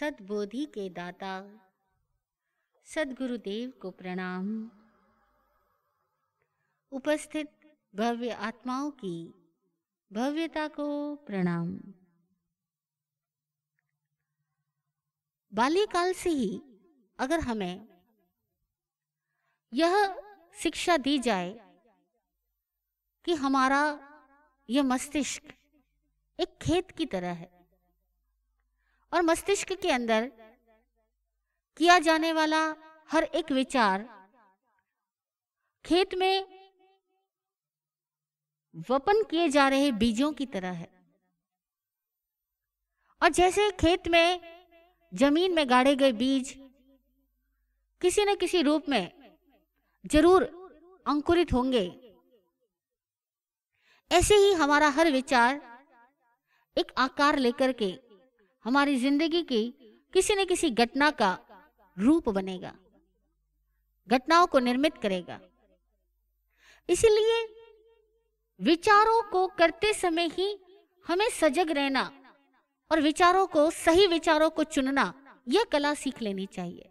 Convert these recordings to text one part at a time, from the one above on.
सद्बोधि के दाता। सदगुरुदेव को प्रणाम। उपस्थित भव्य आत्माओं की भव्यता को प्रणाम। बाल्यकाल से ही अगर हमें यह शिक्षा दी जाए कि हमारा यह मस्तिष्क एक खेत की तरह है और मस्तिष्क के अंदर किया जाने वाला हर एक विचार खेत में वपन किए जा रहे बीजों की तरह है। और जैसे खेत में, ज़मीन में गाड़े गए बीज किसी न किसी रूप में ज़रूर अंकुरित होंगे, ऐसे ही हमारा हर विचार एक आकार लेकर के हमारी ज़िंदगी की किसी न किसी घटना का रूप बनेगा, घटनाओं को निर्मित करेगा। इसलिए विचारों को करते समय ही हमें सजग रहना और विचारों को, सही विचारों को चुनना, यह कला सीख लेनी चाहिए।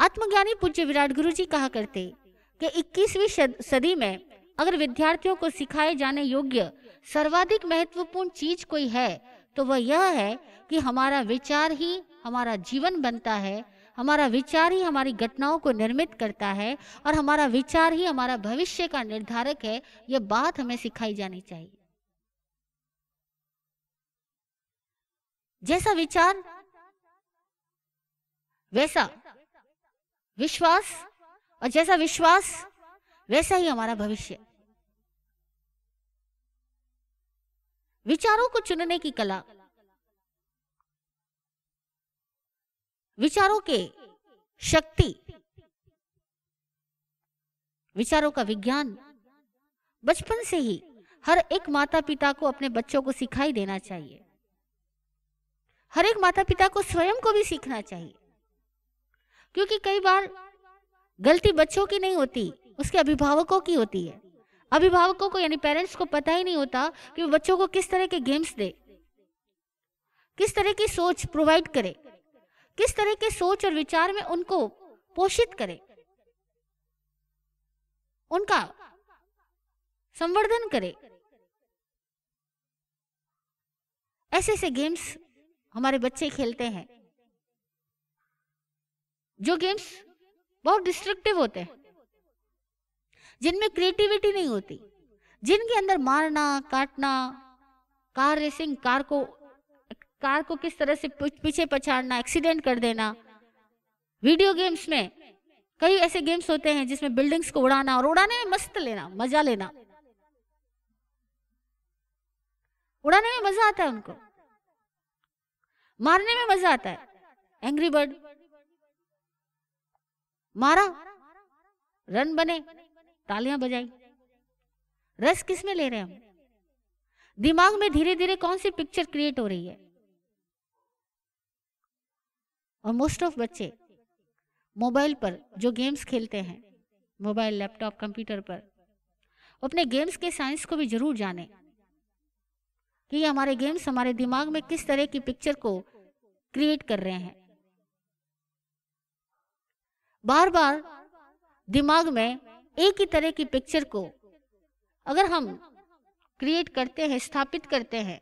आत्मज्ञानी पूज्य विराट गुरु जी कहा करते कि 21वीं सदी में अगर विद्यार्थियों को सिखाए जाने योग्य सर्वाधिक महत्वपूर्ण चीज़ कोई है तो वह यह है कि हमारा विचार ही हमारा जीवन बनता है, हमारा विचार ही हमारी घटनाओं को निर्मित करता है और हमारा विचार ही हमारा भविष्य का निर्धारक है। यह बात हमें सिखाई जानी चाहिए। जैसा विचार, वैसा विश्वास और जैसा विश्वास, वैसा ही हमारा भविष्य। विचारों को चुनने की कला। विचारों के शक्ति। विचारों का विज्ञान। बचपन से ही हर एक माता पिता को अपने बच्चों को सिखाई देना चाहिए। हर एक माता पिता को स्वयं को भी सीखना चाहिए। क्योंकि कई बार गलती बच्चों की नहीं होती, उसके अभिभावकों की होती है। अभिभावकों को, यानी पेरेंट्स को पता ही नहीं होता कि बच्चों को किस तरह के गेम्स दे, किस तरह की सोच प्रोवाइड करे, किस तरह के सोच और विचार में उनको पोषित करे, उनका संवर्धन करे। ऐसे ऐसे गेम्स हमारे बच्चे खेलते हैं, जो गेम्स बहुत डिस्ट्रक्टिव होते हैं। जिनमें क्रिएटिविटी नहीं होती, जिनके अंदर मारना, काटना, कार रेसिंग कार को कार को किस तरह से पीछे पछाड़ना एक्सीडेंट कर देना। वीडियो गेम्स में कई ऐसे गेम्स होते हैं जिसमें बिल्डिंग्स को उड़ाना और उड़ाने में मस्त लेना, मज़ा लेना। उड़ाने में मज़ा आता है उनको। मारने में मज़ा आता है। एंग्री बर्ड मारा रन बने। तालियाँ बजाई। रस किसमें ले रहे हम? दिमाग में धीरे धीरे कौन सी पिक्चर क्रिएट हो रही है? और मोस्ट ऑफ़ बच्चे मोबाइल पर जो गेम्स खेलते हैं मोबाइल लैपटॉप कंप्यूटर पर, अपने गेम्स के साइंस को भी ज़रूर जाने कि हमारे गेम्स हमारे दिमाग में किस तरह की पिक्चर को क्रिएट कर रहे हैं। बार बार दिमाग में एक ही तरह की पिक्चर को अगर हम क्रिएट करते हैं, स्थापित करते हैं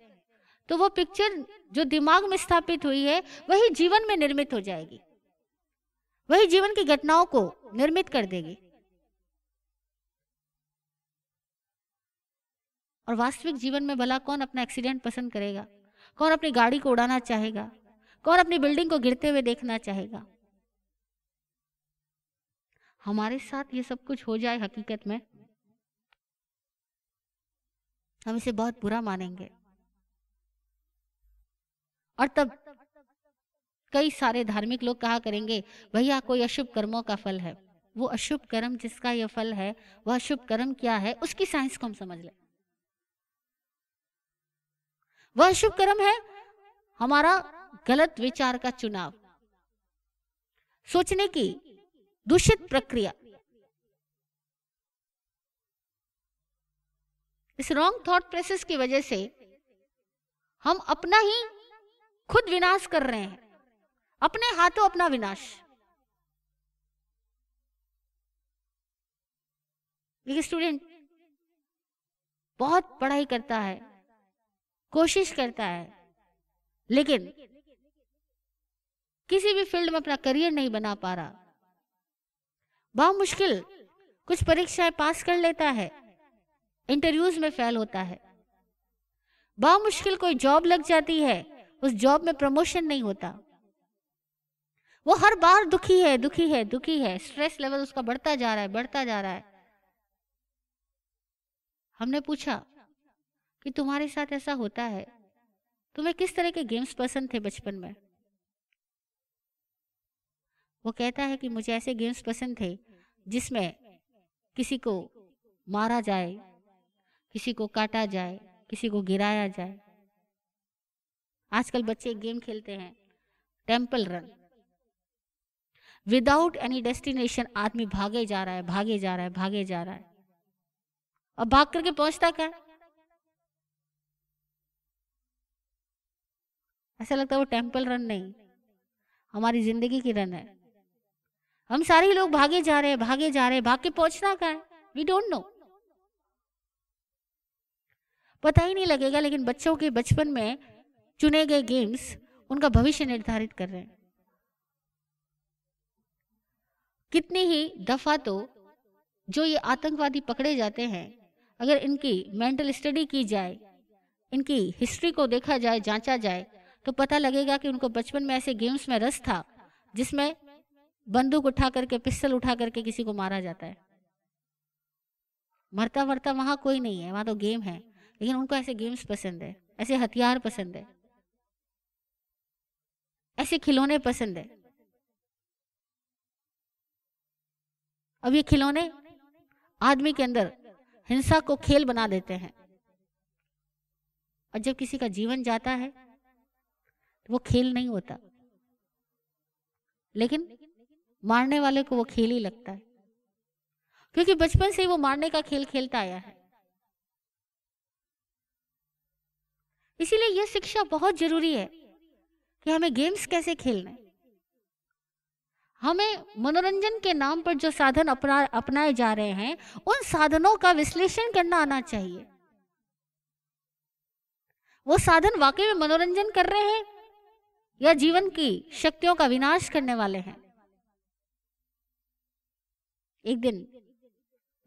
तो वो पिक्चर जो दिमाग में स्थापित हुई है, वही जीवन में निर्मित हो जाएगी। वही जीवन की घटनाओं को निर्मित कर देगी। और वास्तविक जीवन में भला कौन अपना एक्सीडेंट पसंद करेगा? कौन अपनी गाड़ी को उड़ाना चाहेगा? कौन अपनी बिल्डिंग को गिरते हुए देखना चाहेगा? हमारे साथ ये सब कुछ हो जाए हकीकत में, हम इसे बहुत बुरा मानेंगे। और तब कई सारे धार्मिक लोग कहा करेंगे, भैया, कोई अशुभ कर्मों का फल है। वो अशुभ कर्म जिसका यह फल है, वह अशुभ कर्म क्या है, उसकी साइंस को हम समझ लें। वह अशुभ कर्म है हमारा गलत विचार का चुनाव। सोचने की दूषित प्रक्रिया। इस रॉन्ग थॉट प्रोसेस की वजह से हम अपना ही खुद विनाश कर रहे हैं। अपने हाथों अपना विनाश। एक स्टूडेंट बहुत पढ़ाई करता है, कोशिश करता है, लेकिन किसी भी फ़ील्ड में अपना करियर नहीं बना पा रहा। बहुत मुश्किल कुछ परीक्षाएँ पास कर लेता है। इंटरव्यूज़ में फेल होता है। बहुत मुश्किल कोई जॉब लग जाती है। उस जॉब में प्रमोशन नहीं होता। वो हर बार दुखी है दुखी है दुखी है। स्ट्रेस लेवल उसका बढ़ता जा रहा है, बढ़ता जा रहा है। हमने पूछा कि तुम्हारे साथ ऐसा होता है? तुम्हें किस तरह के गेम्स पसंद थे बचपन में? वो कहता है कि मुझे ऐसे गेम्स पसंद थे, जिसमें किसी को मारा जाए, किसी को काटा जाए, किसी को गिराया जाए। आजकल बच्चे गेम खेलते हैं temple run without any destination आदमी भागे जा रहा है, भागे जा रहा है, भागे जा रहा है। अब भाग करके पहुँचता क्या? ऐसा लगता है वो टेंपल रन नहीं, हमारी ज़िंदगी की रन है। हम सारे लोग भागे जा रहे हैं, भागे जा रहे हैं। भाग के पहुँचना क्या है? वी डोंट नो पता ही नहीं लगेगा, लेकिन बच्चों के बचपन में चुने गए गेम्स उनका भविष्य निर्धारित कर रहे हैं। कितनी ही दफ़ा तो जो ये आतंकवादी पकड़े जाते हैं, अगर इनकी मेंटल स्टडी की जाए, इनकी हिस्ट्री को देखा जाए, जांचा जाए तो पता लगेगा कि उनको बचपन में ऐसे गेम्स में रस था, जिसमें बंदूक उठा करके, पिस्टल उठा करके किसी को मारा जाता है। मरता मरता वहाँ कोई नहीं है, वहाँ तो गेम है। लेकिन उनको ऐसे गेम्स पसंद है, ऐसे हथियार पसंद है। ऐसे खिलौने पसंद है। अब ये खिलौने आदमी के अंदर हिंसा को खेल बना देते हैं। और जब किसी का जीवन जाता है तो वो खेल नहीं होता। लेकिन मारने वाले को वो खेल ही लगता है। क्योंकि बचपन से ही वो मारने का खेल खेलता आया है। इसीलिए यह शिक्षा बहुत ज़रूरी है कि हमें गेम्स कैसे खेलने हमें मनोरंजन के नाम पर जो साधन अपना, अपनाए जा रहे हैं, उन साधनों का विश्लेषण करना आना चाहिए। वो साधन वाकई में मनोरंजन कर रहे हैं या जीवन की शक्तियों का विनाश करने वाले हैं? एक दिन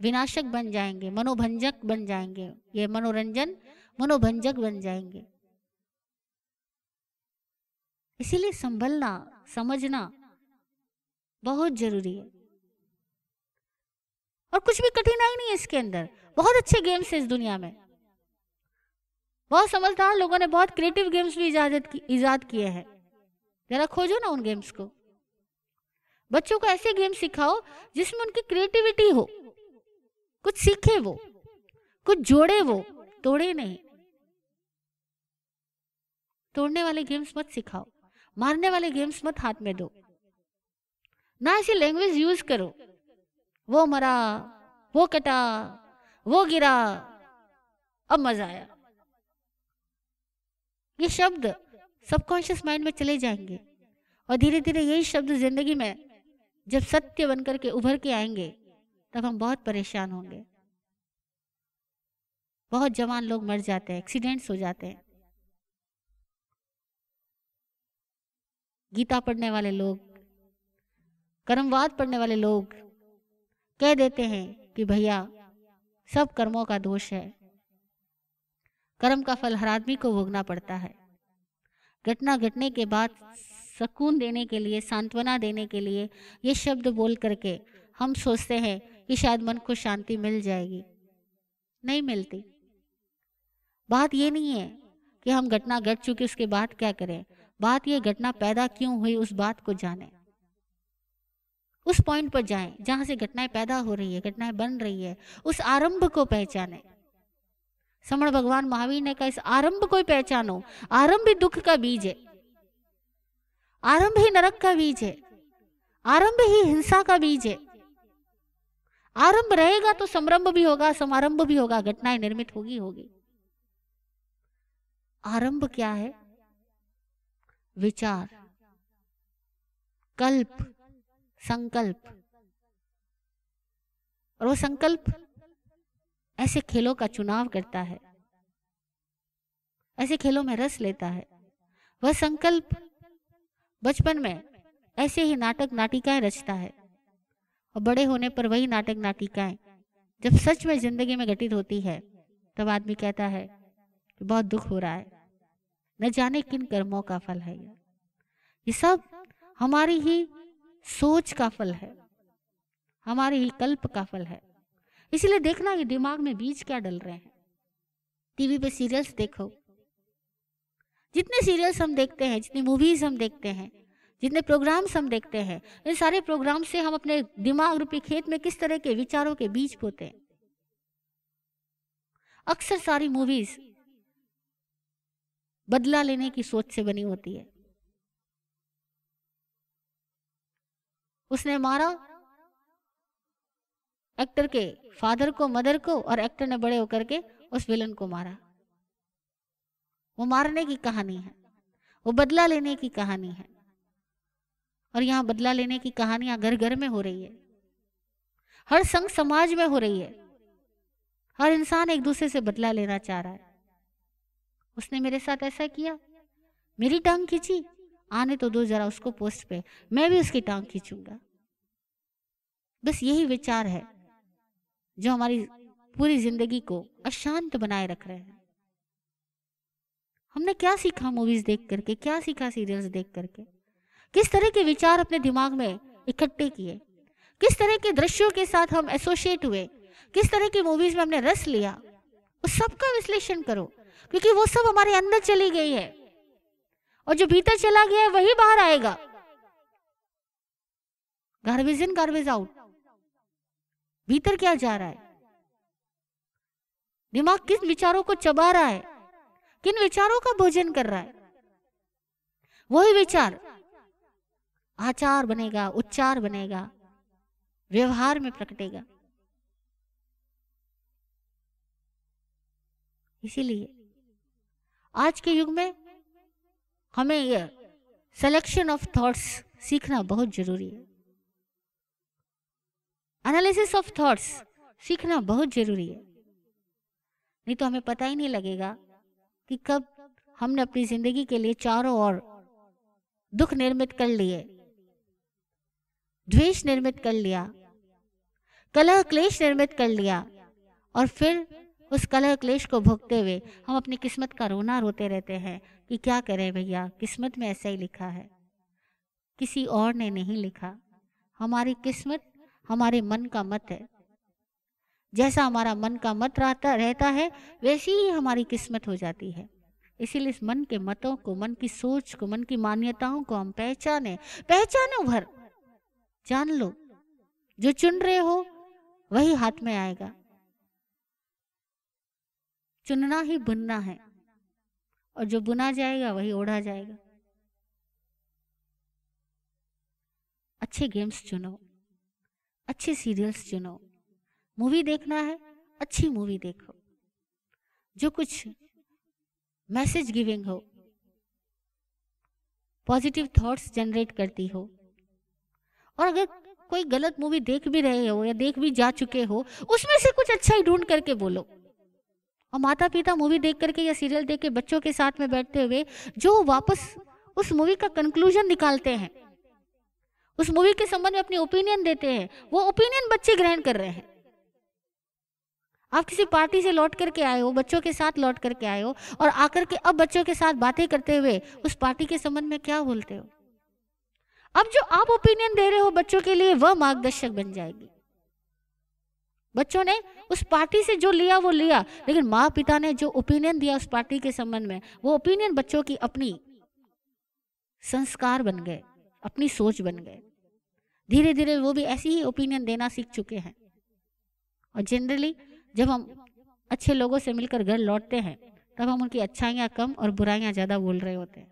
विनाशक बन जाएँगे, मनोभंजक बन जाएँगे, ये मनोरंजन मनोभंजक बन जाएँगे। इसीलिए संभलना, समझना बहुत ज़रूरी है। और कुछ भी कठिनाई नहीं है इसके अंदर। बहुत अच्छे गेम्स है इस दुनिया में। बहुत समझदार लोगों ने बहुत क्रिएटिव गेम्स भी इजाज़त की, इजाद किए हैं। जरा खोजो ना उन गेम्स को। बच्चों को ऐसे गेम सिखाओ जिसमें उनकी क्रिएटिविटी हो। कुछ सीखे वो, कुछ जोड़े वो, तोड़े नहीं। तोड़ने वाले गेम्स मत सिखाओ, मारने वाले गेम्स मत हाथ में दो। ना ऐसी लैंग्वेज यूज़ करो। वो मरा, वो कटा, वो गिरा, अब मज़ा आया। ये शब्द सबकॉन्शियस माइंड में चले जाएँगे और धीरे धीरे यही शब्द ज़िंदगी में जब सत्य बनकर के उभर के आएँगे, तब हम बहुत परेशान होंगे। बहुत जवान लोग मर जाते हैं, एक्सीडेंट्स हो जाते हैं। गीता पढ़ने वाले लोग, कर्मवाद पढ़ने वाले लोग कह देते हैं कि भैया, सब कर्मों का दोष है। कर्म का फल हर आदमी को भोगना पड़ता है। घटना घटने के बाद सुकून देने के लिए, सांत्वना देने के लिए ये शब्द बोल करके हम सोचते हैं कि शायद मन को शांति मिल जाएगी। नहीं मिलती। बात ये नहीं है कि हम घटना घट गट चुके, उसके बाद क्या करें। बात ये घटना पैदा क्यों हुई, उस बात को जाने। उस पॉइंट पर जाएँ, जहाँ से घटनाएँ पैदा हो रही है, घटनाएँ बन रही है, उस आरंभ को पहचाने। समण भगवान महावीर ने कहा, इस आरंभ को पहचानो। आरंभ दुख का बीज है। आरंभ ही नरक का बीज है। आरंभ ही हिंसा का बीज है। आरंभ रहेगा तो समरंभ भी होगा, समारंभ भी होगा, घटनाएँ निर्मित होगी होगी। आरंभ क्या है? विचार, कल्प, संकल्प। और वो संकल्प ऐसे खेलों का चुनाव करता है, ऐसे खेलों में रस लेता है। वह संकल्प बचपन में ऐसे ही नाटक नाटिकाएँ रचता है। और बड़े होने पर वही नाटक नाटिकाएँ जब सच में ज़िंदगी में घटित होती है, तब आदमी कहता है कि बहुत दुख हो रहा है। न जाने किन कर्मों का फल है ये ये सब हमारी ही सोच का फल है, हमारे ही कल्प का फल है। इसलिए देखना ये दिमाग में बीज क्या डल रहे हैं। टीवी पे सीरियल्स देखो जितने सीरियल्स हम देखते हैं, जितनी मूवीज़ हम देखते हैं, जितने प्रोग्राम्स हम देखते हैं, इन सारे प्रोग्राम से हम अपने दिमाग रूपी खेत में किस तरह के विचारों के बीज बोते हैं? अक्सर सारी मूवीज़ बदला लेने की सोच से बनी होती है। उसने मारा एक्टर के फादर को मदर को और एक्टर ने बड़े होकर के उस विलन को मारा। वो मारने की कहानी है। वो बदला लेने की कहानी है। और यहाँ बदला लेने की कहानियाँ घर घर में हो रही है। हर संघ समाज में हो रही है। हर इंसान एक दूसरे से बदला लेना चाह रहा है। उसने मेरे साथ ऐसा किया। मेरी टांग खींची। आने तो दो जरा उसको पोस्ट पे। मैं भी उसकी टांग खींचूँगा। बस यही विचार है जो हमारी पूरी ज़िंदगी को अशांत बनाए रख रहे हैं। हमने क्या सीखा मूवीज़ देख करके? क्या सीखा सीरियल्स देख करके? किस तरह के विचार अपने दिमाग में इकट्ठे किए? किस तरह के दृश्यों के साथ हम एसोसिएट हुए? किस तरह की मूवीज़ में हमने रस लिया? उस सबका विश्लेषण करो, क्योंकि वो सब हमारे अंदर चली गई है। और जो भीतर चला गया है, वही बाहर आएगा। गार्बेज इन गार्बेज आउट भीतर क्या जा रहा है? दिमाग किस विचारों को चबा रहा है? किन विचारों का भोजन कर रहा है? वही विचार। आचार बनेगा, उच्चार बनेगा, व्यवहार में प्रकटेगा। इसीलिए आज के युग में हमें यह सिलेक्शन ऑफ़ थॉट्स सीखना बहुत ज़रूरी है। एनालिसिस ऑफ़ थॉट्स सीखना बहुत ज़रूरी है। नहीं तो हमें पता ही नहीं लगेगा कि कब हमने अपनी ज़िंदगी के लिए चारों ओर दुख निर्मित कर लिए, द्वेष निर्मित कर लिया, कलह क्लेश निर्मित कर लिया और फिर उस कलह क्लेश को भोगते हुए हम अपनी किस्मत का रोना रोते रहते हैं कि क्या करें भैया, किस्मत में ऐसा ही लिखा है। किसी और ने नहीं लिखा। हमारी किस्मत हमारे मन का मत है। जैसा हमारा मन का मत रहता रहता है, वैसी ही हमारी किस्मत हो जाती है। इसीलिए इस मन के मतों को, मन की सोच को, मन की मान्यताओं को हम पहचाने, पहचानो भर। जान लो, जो चुन रहे हो, वही हाथ में आएगा। चुनना ही बुनना है, और जो बुना जाएगा, वही ओढ़ा जाएगा। अच्छे गेम्स चुनो, अच्छे सीरियल्स चुनो मूवी देखना है, अच्छी मूवी देखो। जो कुछ मैसेज गिविंग हो, पॉजिटिव थॉट्स जनरेट करती हो, और अगर कोई गलत मूवी देख भी रहे हो या देख भी जा चुके हो, उसमें से कुछ अच्छा ही ढूंढ करके बोलो। और माता पिता मूवी देख करके या सीरियल देख के बच्चों के साथ में बैठते हुए जो वापस उस मूवी का कंक्लूजन निकालते हैं, उस मूवी के संबंध में अपनी ओपिनियन देते हैं, वो ओपिनियन बच्चे ग्रहण कर रहे हैं। आप किसी पार्टी से लौट करके आए हो, बच्चों के साथ लौट करके आए हो और आकर के अब बच्चों के साथ बातें करते हुए उस पार्टी के संबंध में क्या बोलते हो? अब जो आप ओपिनियन दे रहे हो बच्चों के लिए, वह मार्गदर्शक बन जाएगी। बच्चों ने उस पार्टी से जो लिया, वो लिया, लेकिन माँ पिता ने जो ओपिनियन दिया उस पार्टी के संबंध में, वो ओपिनियन बच्चों की अपनी संस्कार बन गए, अपनी सोच बन गए। धीरे धीरे वो भी ऐसी ही ओपिनियन देना सीख चुके हैं। और जनरली जब हम अच्छे लोगों से मिलकर घर लौटते हैं, तब हम उनकी अच्छाइयाँ कम और बुराइयाँ ज़्यादा बोल रहे होते हैं।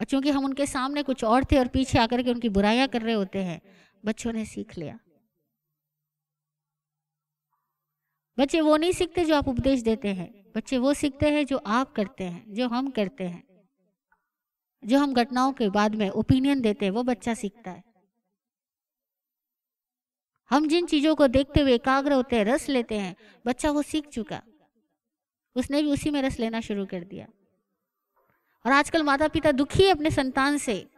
और चूँकि हम उनके सामने कुछ और थे और पीछे आकर के उनकी बुराइयाँ कर रहे होते हैं, बच्चों ने सीख लिया। बच्चे वो नहीं सीखते जो आप उपदेश देते हैं। बच्चे वो सीखते हैं जो आप करते हैं, जो हम करते हैं। जो हम घटनाओं के बाद में ओपिनियन देते हैं, वो बच्चा सीखता है। हम जिन चीज़ों को देखते हुए एकाग्र होते हैं, रस लेते हैं, बच्चा वो सीख चुका। उसने भी उसी में रस लेना शुरू कर दिया। और आजकल माता पिता दुखी है अपने संतान से।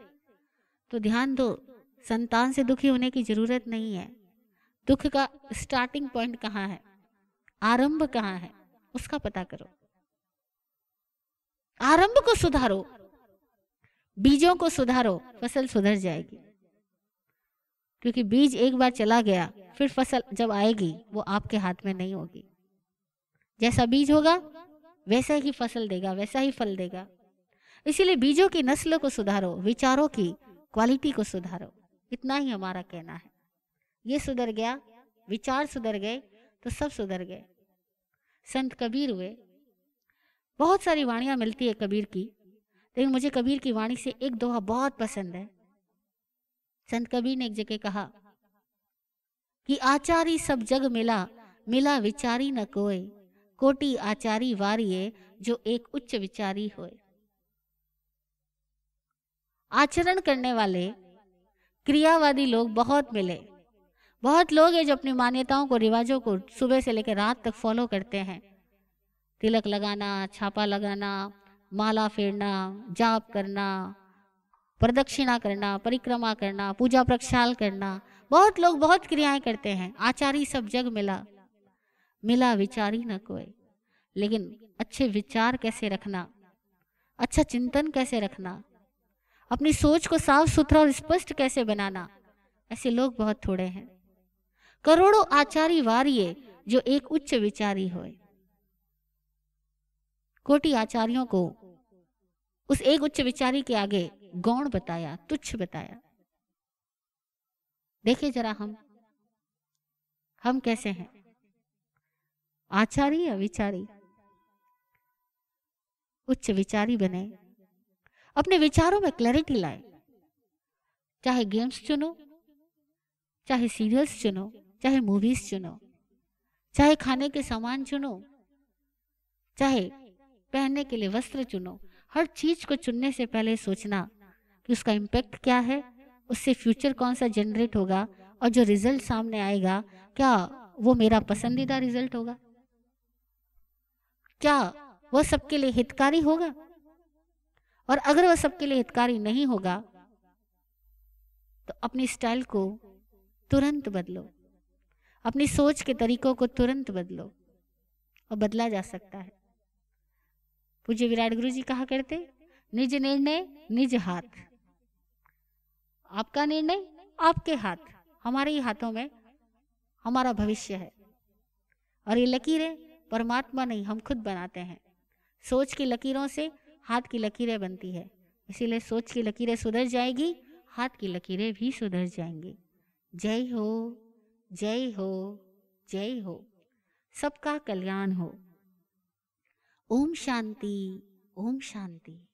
तो ध्यान दो, संतान से दुखी होने की ज़रूरत नहीं है। दुख का स्टार्टिंग पॉइंट कहाँ है? आरंभ कहाँ है? उसका पता करो। आरंभ को सुधारो। बीजों को सुधारो, फ़सल सुधर जाएगी। क्योंकि बीज एक बार चला गया, फिर फ़सल जब आएगी, वो आपके हाथ में नहीं होगी। जैसा बीज होगा, वैसा ही फ़सल देगा, वैसा ही फल देगा। इसीलिए बीजों की नस्ल को सुधारो, विचारों की क्वालिटी को सुधारो। इतना ही हमारा कहना है। ये सुधर गया, विचार सुधर गए तो सब सुधर गए। संत कबीर हुए। बहुत सारी वाणियाँ मिलती है कबीर की, लेकिन मुझे कबीर की वाणी से एक दोहा बहुत पसंद है। संत कबीर ने एक जगह कहा कि आचारी सब जग मिला मिला विचारी न कोई। कोटि आचारी वारिये, जो एक उच्च विचारी होए। आचरण करने वाले, क्रियावादी लोग बहुत मिले। बहुत लोग हैं जो अपनी मान्यताओं को, रिवाजों को सुबह से लेकर रात तक फॉलो करते हैं। तिलक लगाना, छापा लगाना, माला फेरना, जाप करना प्रदक्षिणा करना, परिक्रमा करना, पूजा प्रक्षाल करना। बहुत लोग बहुत क्रियाएँ करते हैं। आचारी सब जग मिला। मिला विचारी न कोई। लेकिन अच्छे विचार कैसे रखना? अच्छा चिंतन कैसे रखना? अपनी सोच को साफ़ सुथरा और स्पष्ट कैसे बनाना? ऐसे लोग बहुत थोड़े हैं। करोड़ों आचारी वारिये जो एक उच्च विचारी हो कोटि आचार्यों को उस एक उच्च विचारी के आगे गौण बताया, तुच्छ बताया। देखिए जरा हम हम कैसे हैं? आचारी या विचारी? उच्च विचारी बने। अपने विचारों में क्लैरिटी लाए। चाहे गेम्स चुनो, चाहे सीरियल्स चुनो, चाहे मूवीज़ चुनो, चाहे खाने के सामान चुनो, चाहे पहनने के लिए वस्त्र चुनो, हर चीज़ को चुनने से पहले सोचना कि उसका इम्पैक्ट क्या है, उससे फ्यूचर कौन सा जनरेट होगा और जो रिज़ल्ट सामने आएगा, क्या वो मेरा पसंदीदा रिज़ल्ट होगा? क्या वह सबके लिए हितकारी होगा? और अगर वह सबके लिए हितकारी नहीं होगा तो अपनी स्टाइल को तुरंत बदलो। अपनी सोच के तरीकों को तुरंत बदलो और बदला जा सकता है। पूज्य विराट गुरु जी कहा करते, निज निर्णय, निज हाथ। आपका निर्णय, आपके हाथ। हमारे ही हाथों में हमारा भविष्य है। और ये लकीरें परमात्मा नहीं, हम खुद बनाते हैं। सोच की लकीरों से हाथ की लकीरें बनती है। इसीलिए सोच की लकीरें सुधर जाएगी, हाथ की लकीरें भी सुधर जाएँगी। जय हो जय हो जय हो। सबका कल्याण हो। ओम शांति ओम शांति।